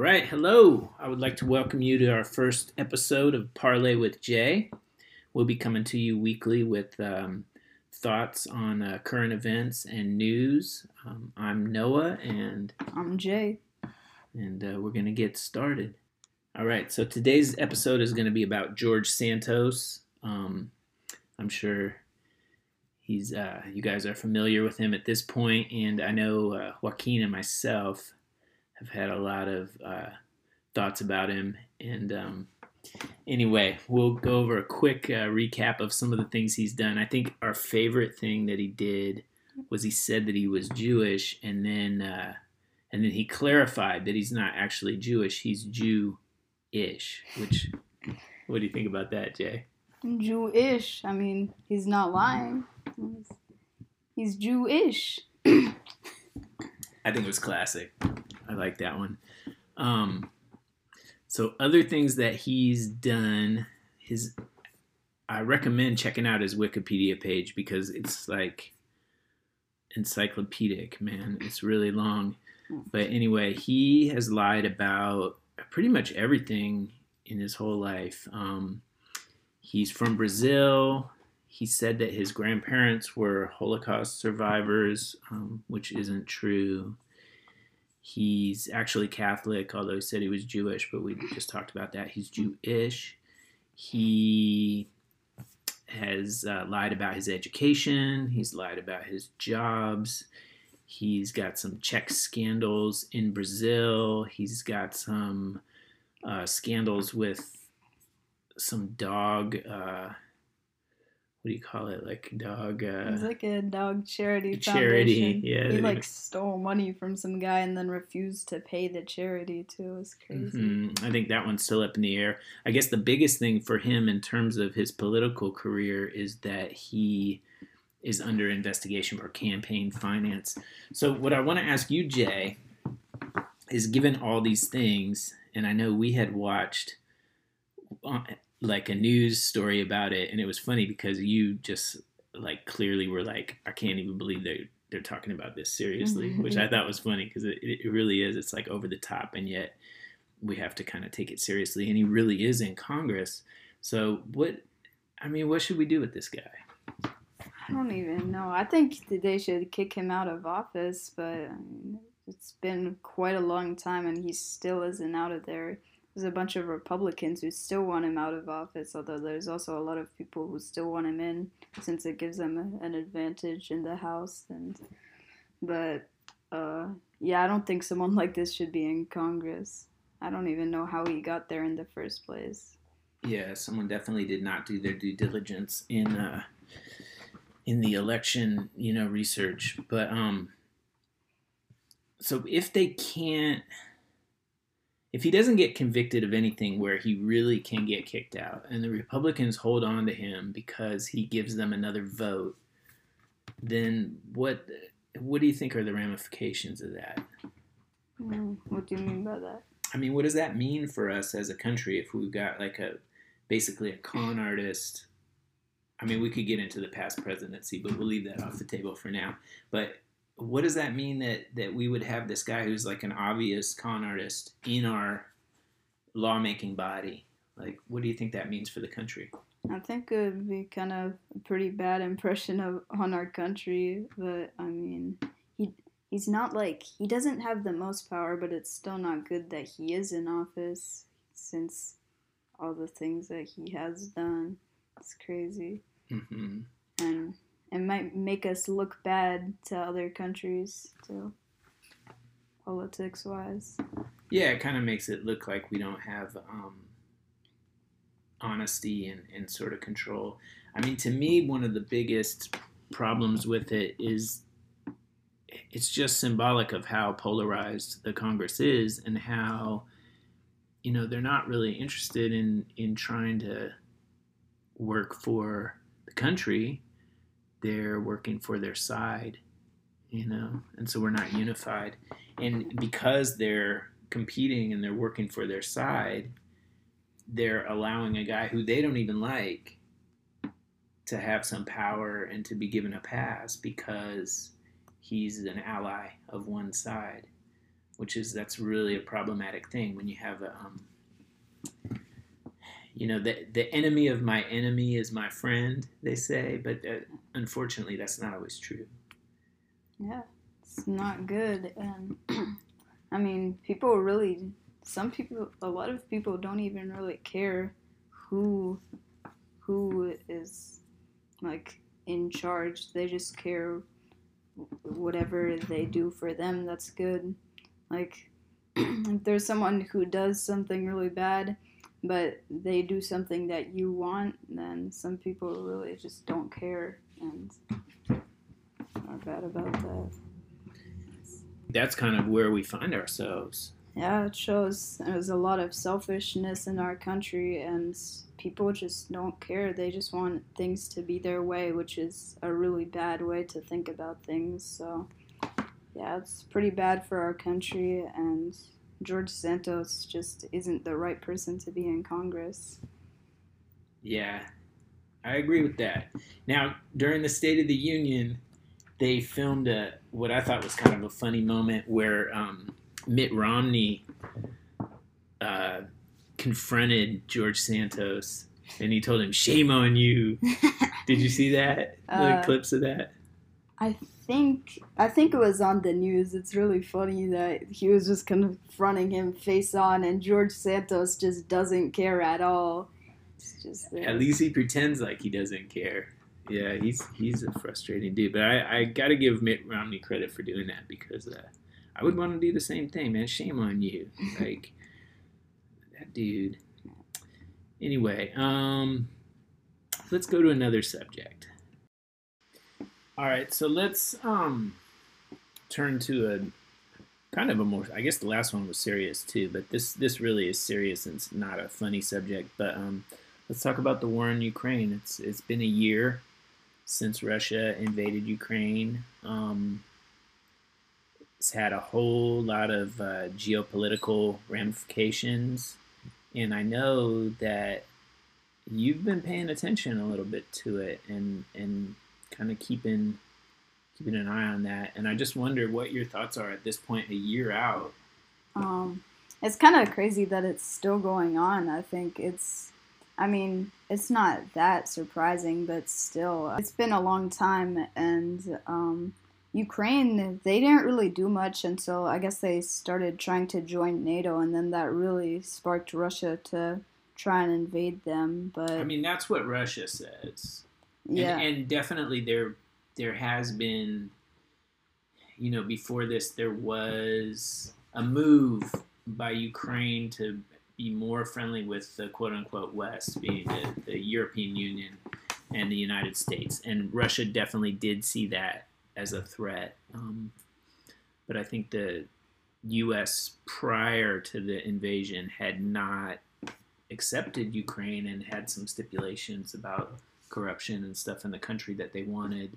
right, hello. I would like to welcome you to our first episode of Parlay with Jay. We'll be coming to you weekly with um, thoughts on uh, current events and news. Um, I'm Noah, and I'm Jay. and uh, we're gonna get started. All right, so today's episode is gonna be about George Santos. Um, I'm sure he's uh, you guys are familiar with him at this point, and I know uh, Joaquin and myself have had a lot of uh, thoughts about him. And um, anyway, we'll go over a quick uh, recap of some of the things he's done. I think our favorite thing that he did was he said that he was Jewish, and then uh, and then he clarified that he's not actually Jewish; he's Jew-ish. Which, what do you think about that, Jay? Jewish. I mean, he's not lying. He's, he's Jewish. I think it was classic. I like that one. Um, so other things that he's done, his I recommend checking out his Wikipedia page because it's like encyclopedic, man. It's really long. But anyway, he has lied about pretty much everything in his whole life. Um, he's from Brazil. He said that his grandparents were Holocaust survivors, um, which isn't true. He's actually Catholic, although he said he was Jewish, but we just talked about that. He's Jewish. He has uh, lied about his education. He's lied about his jobs. He's got some check scandals in Brazil. He's got some uh, scandals with some dog. Uh, what do you call it? Like dog. Uh, He's like a dog charity Charity, foundation. yeah, He like stole money from some guy and then refused to pay the charity too. It's crazy. Mhm. I think that one's still up in the air. I guess the biggest thing for him in terms of his political career is that he is under investigation for campaign finance. So, what I want to ask you, Jay, is given all these things, and I know we had watched uh, like a news story about it, and it was funny because you just like clearly were like, I can't even believe they're they're talking about this seriously, mm-hmm. which I mm-hmm. thought was funny because it, it really is. It's like over the top, and yet we have to kind of take it seriously. And he really is in Congress. So what? I mean, what should we do with this guy? I don't even know. I think that they should kick him out of office, but I mean, it's been quite a long time and he still isn't out of there. There's a bunch of Republicans who still want him out of office, although there's also a lot of people who still want him in since it gives them an advantage in the House. And but uh, yeah, I don't think someone like this should be in Congress. I don't even know how he got there in the first place. Yeah, someone definitely did not do their due diligence in uh, in the election, you know, research. But um, so if they can't, if he doesn't get convicted of anything where he really can get kicked out, and the Republicans hold on to him because he gives them another vote, then what? What do you think are the ramifications of that? Mm, What do you mean by that? I mean, what does that mean for us as a country if we've got like a basically a con artist? I mean, we could get into the past presidency, but we'll leave that off the table for now. But what does that mean that that we would have this guy who's like an obvious con artist in our lawmaking body? Like, what do you think that means for the country? I think it would be kind of a pretty bad impression of on our country, but I mean, he he's not like he doesn't have the most power, but it's still not good that he is in office since all the things that he has done. It's crazy, hmm and it might make us look bad to other countries too, politics wise. Yeah, it kind of makes it look like we don't have um, honesty and, and sort of control. I mean, to me, one of the biggest problems with it is it's just symbolic of how polarized the Congress is and how, you know, they're not really interested in, in trying to work for the country. They're working for their side, you know, and so we're not unified. And because they're competing and they're working for their side, they're allowing a guy who they don't even like to have some power and to be given a pass because he's an ally of one side. which is that's really a problematic thing when you have a um, you know the the enemy of my enemy is my friend they say but uh, unfortunately that's not always true. Yeah it's not good and i mean people really some people a lot of people don't even really care who who is like in charge. They just care whatever they do for them that's good. Like if there's someone who does something really bad but they do something that you want then some people really just don't care and are bad about that that's kind of where we find ourselves yeah, it shows there's a lot of selfishness in our country, and people just don't care. They just want things to be their way, which is a really bad way to think about things. So, yeah, it's pretty bad for our country, and George Santos just isn't the right person to be in Congress. Yeah, I agree with that. Now, during the State of the Union, they filmed a what I thought was kind of a funny moment where um, Mitt Romney uh, confronted George Santos and he told him, "Shame on you." Did you see that? Uh, clips of that? I think I think it was on the news. It's really funny that he was just confronting him face on, and George Santos just doesn't care at all. At least he pretends like he doesn't care. Yeah, he's he's a frustrating dude. But I, I got to give Mitt Romney credit for doing that because uh, I would want to do the same thing, man. Shame on you. Like that dude. Anyway, um let's go to another subject. All right, so let's um turn to a kind of a more I guess the last one was serious too, but this this really is serious and it's not a funny subject, but um let's talk about the war in Ukraine. It's it's been a year since Russia invaded Ukraine. Um it's had a whole lot of uh, geopolitical ramifications, and I know that you've been paying attention a little bit to it and and kind of keeping keeping an eye on that. And I just wonder what your thoughts are at this point, a year out. Um, it's kind of crazy that it's still going on. I think it's, I mean, it's not that surprising, but still, it's been a long time, and um, Ukraine, they didn't really do much until I guess they started trying to join NATO, and then that really sparked Russia to try and invade them. But I mean, that's what Russia says. Yeah, and, and definitely there there has been, you know, before this there was a move by Ukraine to be more friendly with the quote unquote West, being the, the European Union and the United States, and Russia definitely did see that as a threat. Um, but I think the U.S. prior to the invasion had not accepted Ukraine and had some stipulations about corruption and stuff in the country that they wanted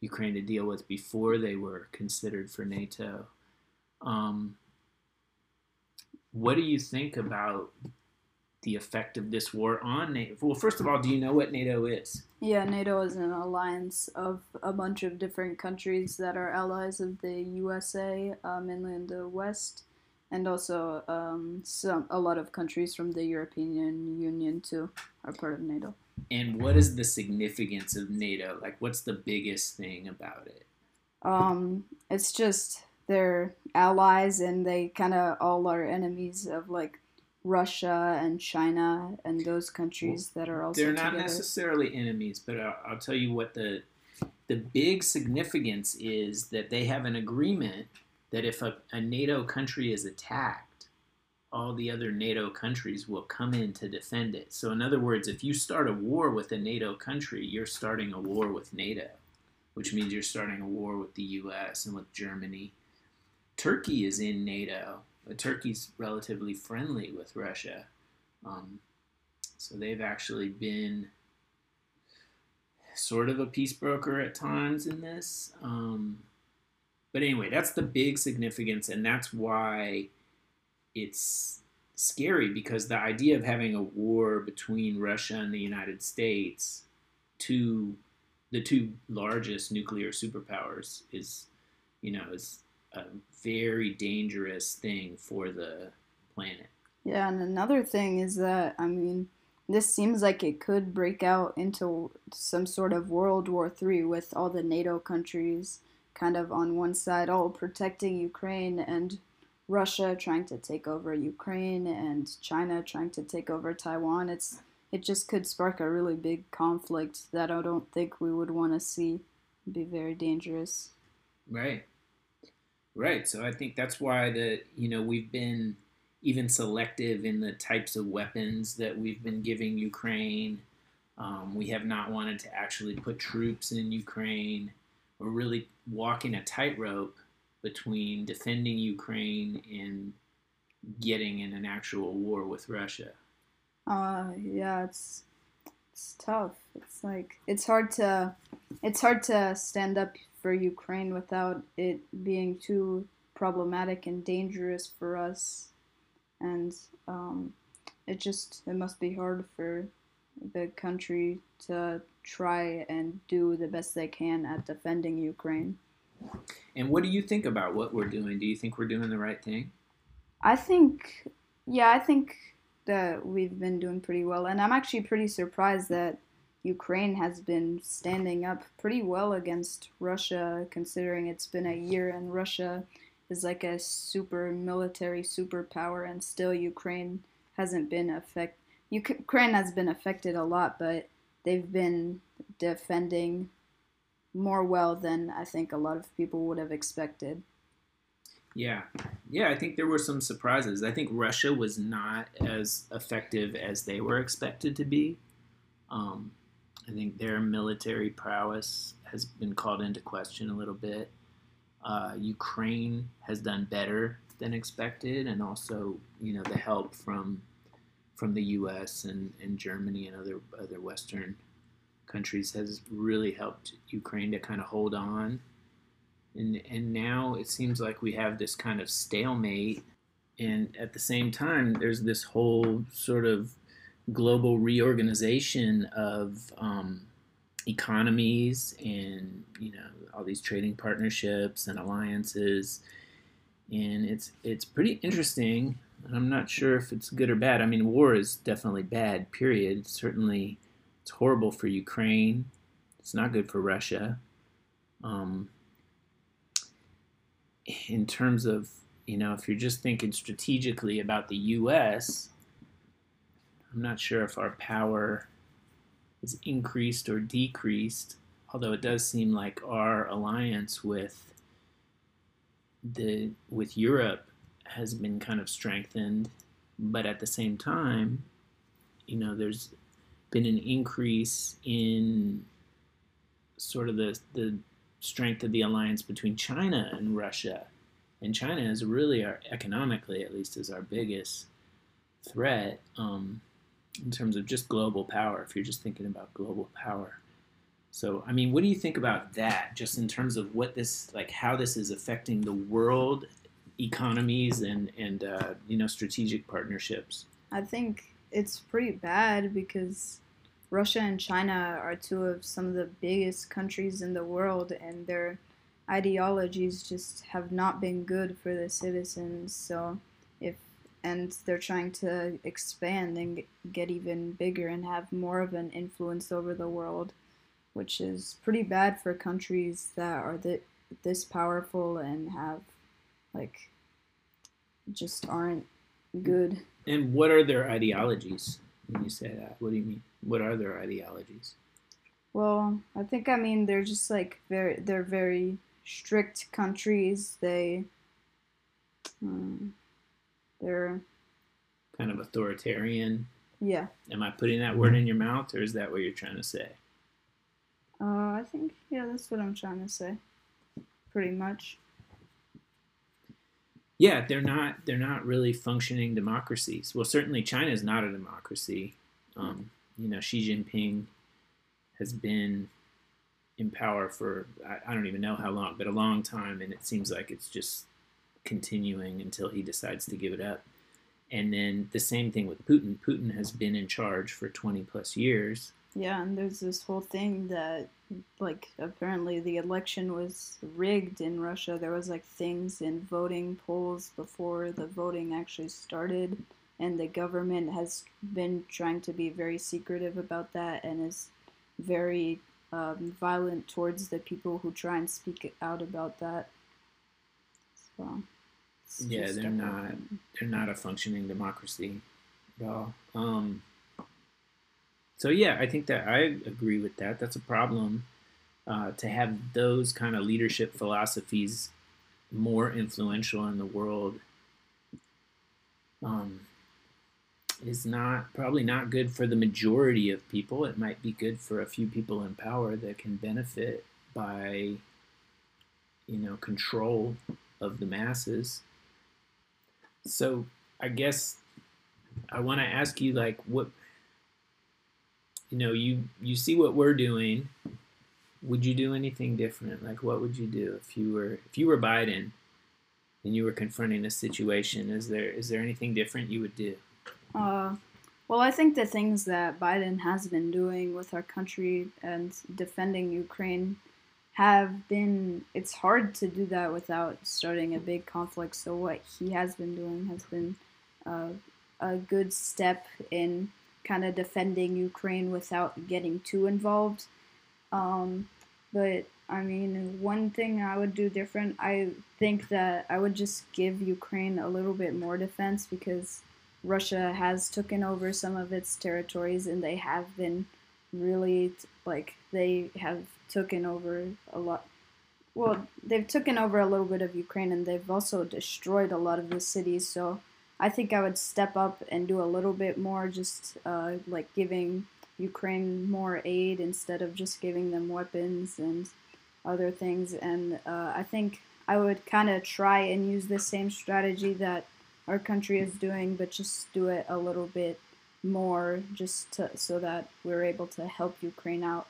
Ukraine to deal with before they were considered for NATO. Um, what do you think about the effect of this war on NATO? Well, first of all, do you know what NATO is? Yeah, NATO is an alliance of a bunch of different countries that are allies of the USA, uh, mainly in the West, and also um, some a lot of countries from the European Union too are part of NATO. And what is the significance of NATO? Like, what's the biggest thing about it? Um, it's just they're allies, and they kind of all are enemies of like Russia and China and those countries well, that are also they're not together. necessarily enemies, but I'll, I'll, tell you what the the big significance is that they have an agreement that if a, a NATO country is attacked, all the other NATO countries will come in to defend it. So, in other words, if you start a war with a NATO country, you're starting a war with NATO, which means you're starting a war with the U.S. and with Germany. Turkey is in NATO Turkey's relatively friendly with Russia. Um, so they've actually been sort of a peace broker at times in this. Um, but anyway, that's the big significance, and that's why it's scary because the idea of having a war between Russia and the United States, two the two largest nuclear superpowers, is you know is a very dangerous thing for the planet. Yeah, and another thing is that I mean, this seems like it could break out into some sort of World War III with all the NATO countries kind of on one side, all protecting Ukraine, and Russia trying to take over Ukraine, and China trying to take over Taiwan. It's it just could spark a really big conflict that I don't think we would want to see. Be very dangerous. Right. Right. So I think that's why the you know we've been even selective in the types of weapons that we've been giving Ukraine. Um, we have not wanted to actually put troops in Ukraine. We're really walking a tightrope between defending Ukraine and getting in an actual war with Russia. Uh, yeah, it's it's tough. It's like it's hard to it's hard to stand up for Ukraine without it being too problematic and dangerous for us and um, it just it must be hard for the country to try and do the best they can at defending Ukraine. And what do you think about what we're doing? Do you think we're doing the right thing? I think, yeah, I think that we've been doing pretty well, and I'm actually pretty surprised that Ukraine has been standing up pretty well against Russia, considering it's been a year and Russia is like a super military superpower, and still Ukraine hasn't been affected. Ukraine has been affected a lot, but they've been defending more well than I think a lot of people would have expected. Yeah, yeah, I think there were some surprises. I think Russia was not as effective as they were expected to be. Um, I think their military prowess has been called into question a little bit. Uh, Ukraine has done better than expected, and also you know the help from from the U.S. and, and Germany and other other Western countries has really helped Ukraine to kind of hold on. And and now it seems like we have this kind of stalemate, and at the same time, there's this whole sort of global reorganization of um, economies and you know all these trading partnerships and alliances, and it's it's pretty interesting. I'm not sure if it's good or bad. I mean, war is definitely bad. Period. Certainly, it's horrible for Ukraine. It's not good for Russia. Um, in terms of you know, if you're just thinking strategically about the U.S., I'm not sure if our power is increased or decreased although it does seem like our alliance with the with Europe has been kind of strengthened, but at the same time, you know, there's been an increase in sort of the the strength of the alliance between China and Russia. And China is really our economically, at least, is our biggest threat um, in terms of just global power. If you're just thinking about global power, so, I mean, what do you think about that, just in terms of what this, like, how this is affecting the world economies and and uh, you know strategic partnerships? I think it's pretty bad because Russia and China are two of some of the biggest countries in the world, and their ideologies just have not been good for the citizens. So, if and they're trying to expand and get even bigger and have more of an influence over the world which is pretty bad for countries that are th- this powerful and have like just aren't good. And what are their ideologies? When you say that, what do you mean? What are their ideologies? Well, I think I mean they're just like very they're very strict countries. They um, they're kind of authoritarian. Yeah. Am I putting that word in your mouth, or is that what you're trying to say? Uh, I think yeah, that's what I'm trying to say. Pretty much. Yeah, they're not they're not really functioning democracies. Well, certainly China is not a democracy. Um, you know, Xi Jinping has been in power for I, I don't even know how long, but a long time, and it seems like it's just continuing until he decides to give it up. And then the same thing with Putin. Putin has been in charge for 20 plus years Yeah, and there's this whole thing that, like, apparently the election was rigged in Russia. There was like things in voting polls before the voting actually started, and the government has been trying to be very secretive about that and is very um, violent towards the people who try and speak out about that. So, Yeah, they're not they're not a functioning democracy at all. Um, so yeah, I think that I agree with that. That's a problem uh, to have those kind of leadership philosophies more influential in the world. Um, is not probably not good for the majority of people. It might be good for a few people in power that can benefit by, you know, control of the masses. So I guess I want to ask you, like, what you know, you you see what we're doing. Would you do anything different? Like, what would you do if you were if you were Biden and you were confronting a situation? Is there is there anything different you would do? Uh, well, I think the things that Biden has been doing with our country and defending Ukraine have been, it's hard to do that without starting a big conflict. So, what he has been doing has been uh, a good step in kind of defending Ukraine without getting too involved. Um, but I mean, one thing I would do different, I think that I would just give Ukraine a little bit more defense because Russia has taken over some of its territories and they have been really like they have taken over a lot well they've taken over a little bit of Ukraine and they've also destroyed a lot of the cities so I think I would step up and do a little bit more just uh, like giving Ukraine more aid instead of just giving them weapons and other things and uh, I think I would kind of try and use the same strategy that our country is doing, but just do it a little bit more, just to, so that we're able to help Ukraine out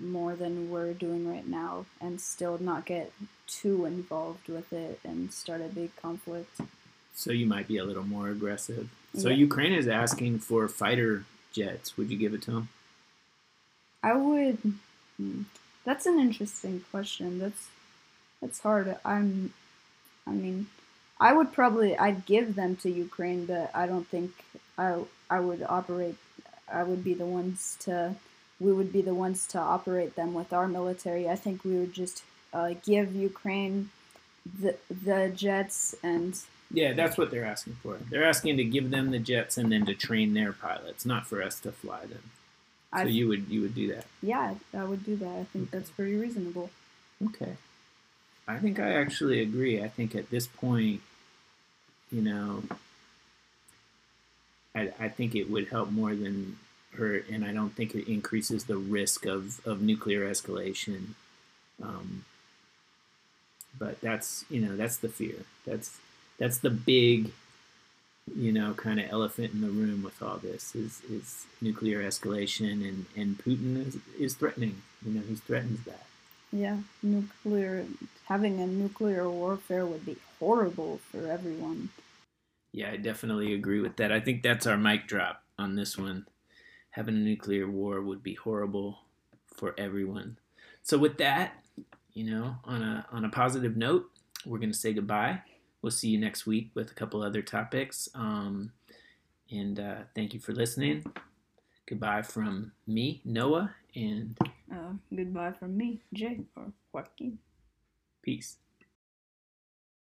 more than we're doing right now, and still not get too involved with it and start a big conflict. So you might be a little more aggressive. So Yeah. Ukraine is asking for fighter jets. Would you give it to them? I would. hmm, That's an interesting question. That's that's hard. I'm. I mean, I would probably I'd give them to Ukraine, but I don't think I I would operate. I would be the ones to. We would be the ones to operate them with our military. I think we would just uh, give Ukraine the the jets and Yeah, that's what they're asking for. They're asking to give them the jets and then to train their pilots, not for us to fly them. So I you would you would do that. yeah I would do that. I think that's pretty reasonable. Okay. I think I actually agree. I think at this point, you know, I, I think it would help more than hurt, and I don't think it increases the risk of, of nuclear escalation. Um, but that's you know that's the fear. That's that's the big, you know, kind of elephant in the room with all this is is nuclear escalation, and and Putin is is threatening. You know, he threatens that. Yeah, nuclear having a nuclear warfare would be horrible for everyone. Yeah, I definitely agree with that. I think that's our mic drop on this one. Having a nuclear war would be horrible for everyone. So with that, you know, on a on a positive note, we're gonna say goodbye. We'll see you next week with a couple other topics. Um, and uh, thank you for listening. Goodbye from me, Noah, and Uh, goodbye from me, Jay or Joaquin. peace.